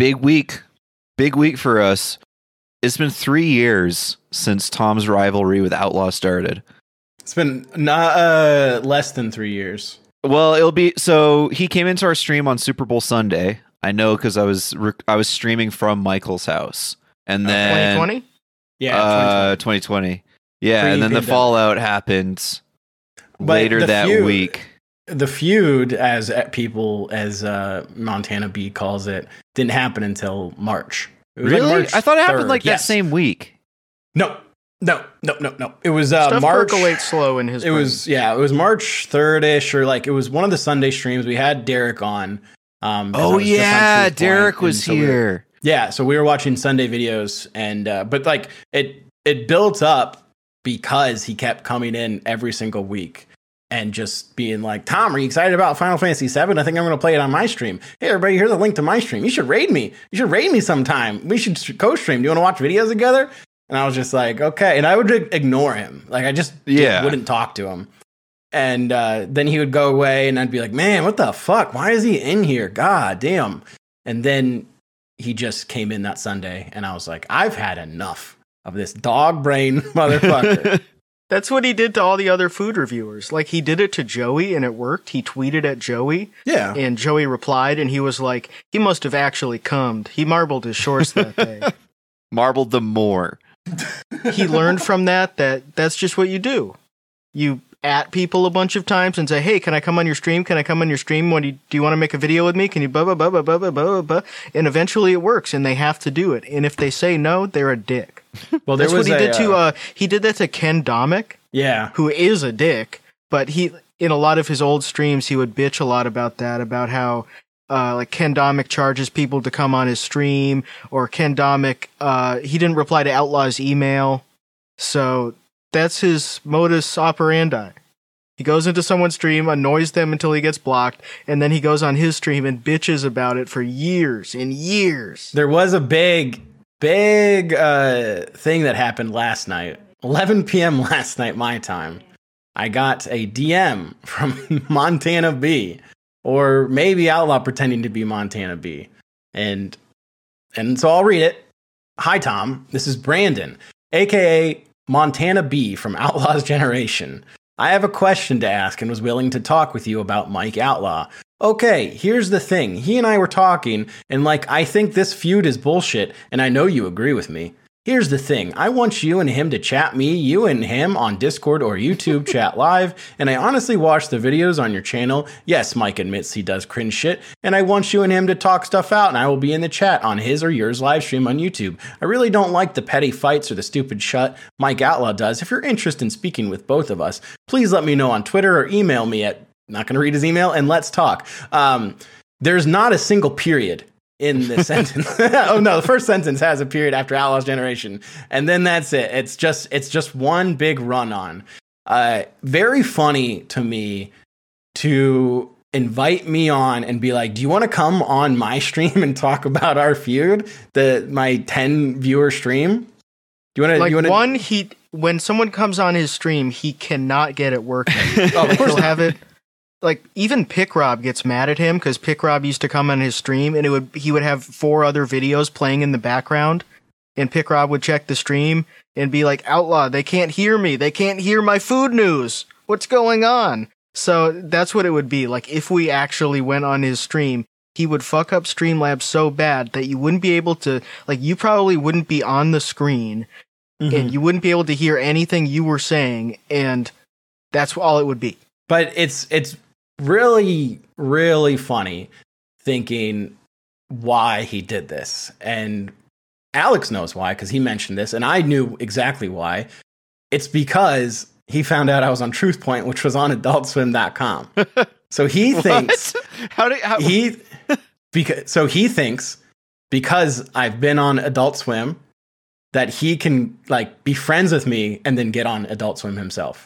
big week, big week for us. It's been three years since Tom's rivalry with Outlaw started. It's been not uh, less than three years. Well, it'll be so he came into our stream on Super Bowl Sunday. I know because I was rec- I was streaming from Michael's house, and then 2020? Yeah, uh, 2020. Yeah, and then the fallout happened But later the that feud- week. The feud, as uh, people, as uh, Montana B calls it, didn't happen until March. It was like Really? March I thought it happened like Yes. that same week. No, no, no, no, no. It was uh, Stuff March. percolates slow in his It was yeah, it was March third ish, or like it was one of the Sunday streams. We had Derek on. Um, 'cause I Oh was yeah, Derek was so we were- here. Yeah, so we were watching Sunday videos, and uh, but like it it built up because he kept coming in every single week and just being like, "Tom, are you excited about Final Fantasy VII? I think I'm going to play it on my stream. Hey, everybody, here's a link to my stream. You should raid me. You should raid me sometime. We should co-stream. Do you want to watch videos together?" And I was just like, "Okay," and I would ig- ignore him. Like I just Yeah. wouldn't talk to him. And uh, then he would go away, and I'd be like, "Man, what the fuck? Why is he in here? God damn!" And then he just came in that Sunday, and I was like, I've had enough of this dog brain motherfucker. That's what he did to all the other food reviewers. Like he did it to Joey and it worked. He tweeted at Joey yeah. and Joey replied and he was like, he must have actually cummed. He marbled his shorts that day. Marbled them more. he learned from that that that's just what you do. You at people a bunch of times and say, "Hey, can I come on your stream? Can I come on your stream? When do you, do you want to make a video with me? Can you blah blah blah blah blah blah blah blah?" And eventually it works, and they have to do it. And if they say no, they're a dick. Well, That's what he did to. Uh, he did that to Ken Domik, yeah. who is a dick. But he, in a lot of his old streams, he would bitch a lot about that, about how. Uh, like Ken Domik charges people to come on his stream, or Ken Domik, uh, he didn't reply to Outlaw's email, so that's his modus operandi. He goes into someone's stream, annoys them until he gets blocked, and then he goes on his stream and bitches about it for years and years. There was a big, big uh, thing that happened last night. 11 p.m. last night, my time. I got a DM from Montana B, or maybe Outlaw pretending to be Montana B, and and so I'll read it. Hi Tom, this is Brandon, aka Montana B from Outlaw's Generation. I have a question to ask and was willing to talk with you about Mike Outlaw. Okay, here's the thing. He and I were talking, and like, I think this feud is bullshit, and I know you agree with me. Here's the thing I want you and him to chat me, you and him on Discord or YouTube chat live, and I honestly watch the videos on your channel. Yes, Mike admits he does cringe shit, and I want you and him to talk stuff out, and I will be in the chat on his or yours live stream on YouTube. I really don't like the petty fights or the stupid shut Mike Outlaw does. If you're interested in speaking with both of us, please let me know on Twitter or email me at not going to read his email and let's talk. Um, there's not a single period in the sentence. oh no, the first sentence has a period after Outlaw's Generation, and then that's it. It's just it's just one big run on. Uh, very funny to me to invite me on and be like, "Do you want to come on my stream and talk about our feud? The my ten viewer stream. Do you want to? Like you want to? one, he when someone comes on his stream, he cannot get it working. Oh, of course He'll have it. Like even Pick Rob gets mad at him because Pick Rob used to come on his stream and it would he would have four other videos playing in the background, and Pick Rob would check the stream and be like, "Outlaw, they can't hear me. They can't hear my food news. What's going on?" So that's what it would be like if we actually went on his stream. He would fuck up Streamlabs so bad that you wouldn't be able to like you probably wouldn't be on the screen Mhm. and you wouldn't be able to hear anything you were saying and that's all it would be. but it's it's really really funny thinking why he did this. And alex knows why because he mentioned this and i knew exactly why. It's because he found out i was on truth point which was on adultswim.com so he thinks How did how, he because so he thinks because i've been on adult swim that he can like be friends with me and then get on adult swim himself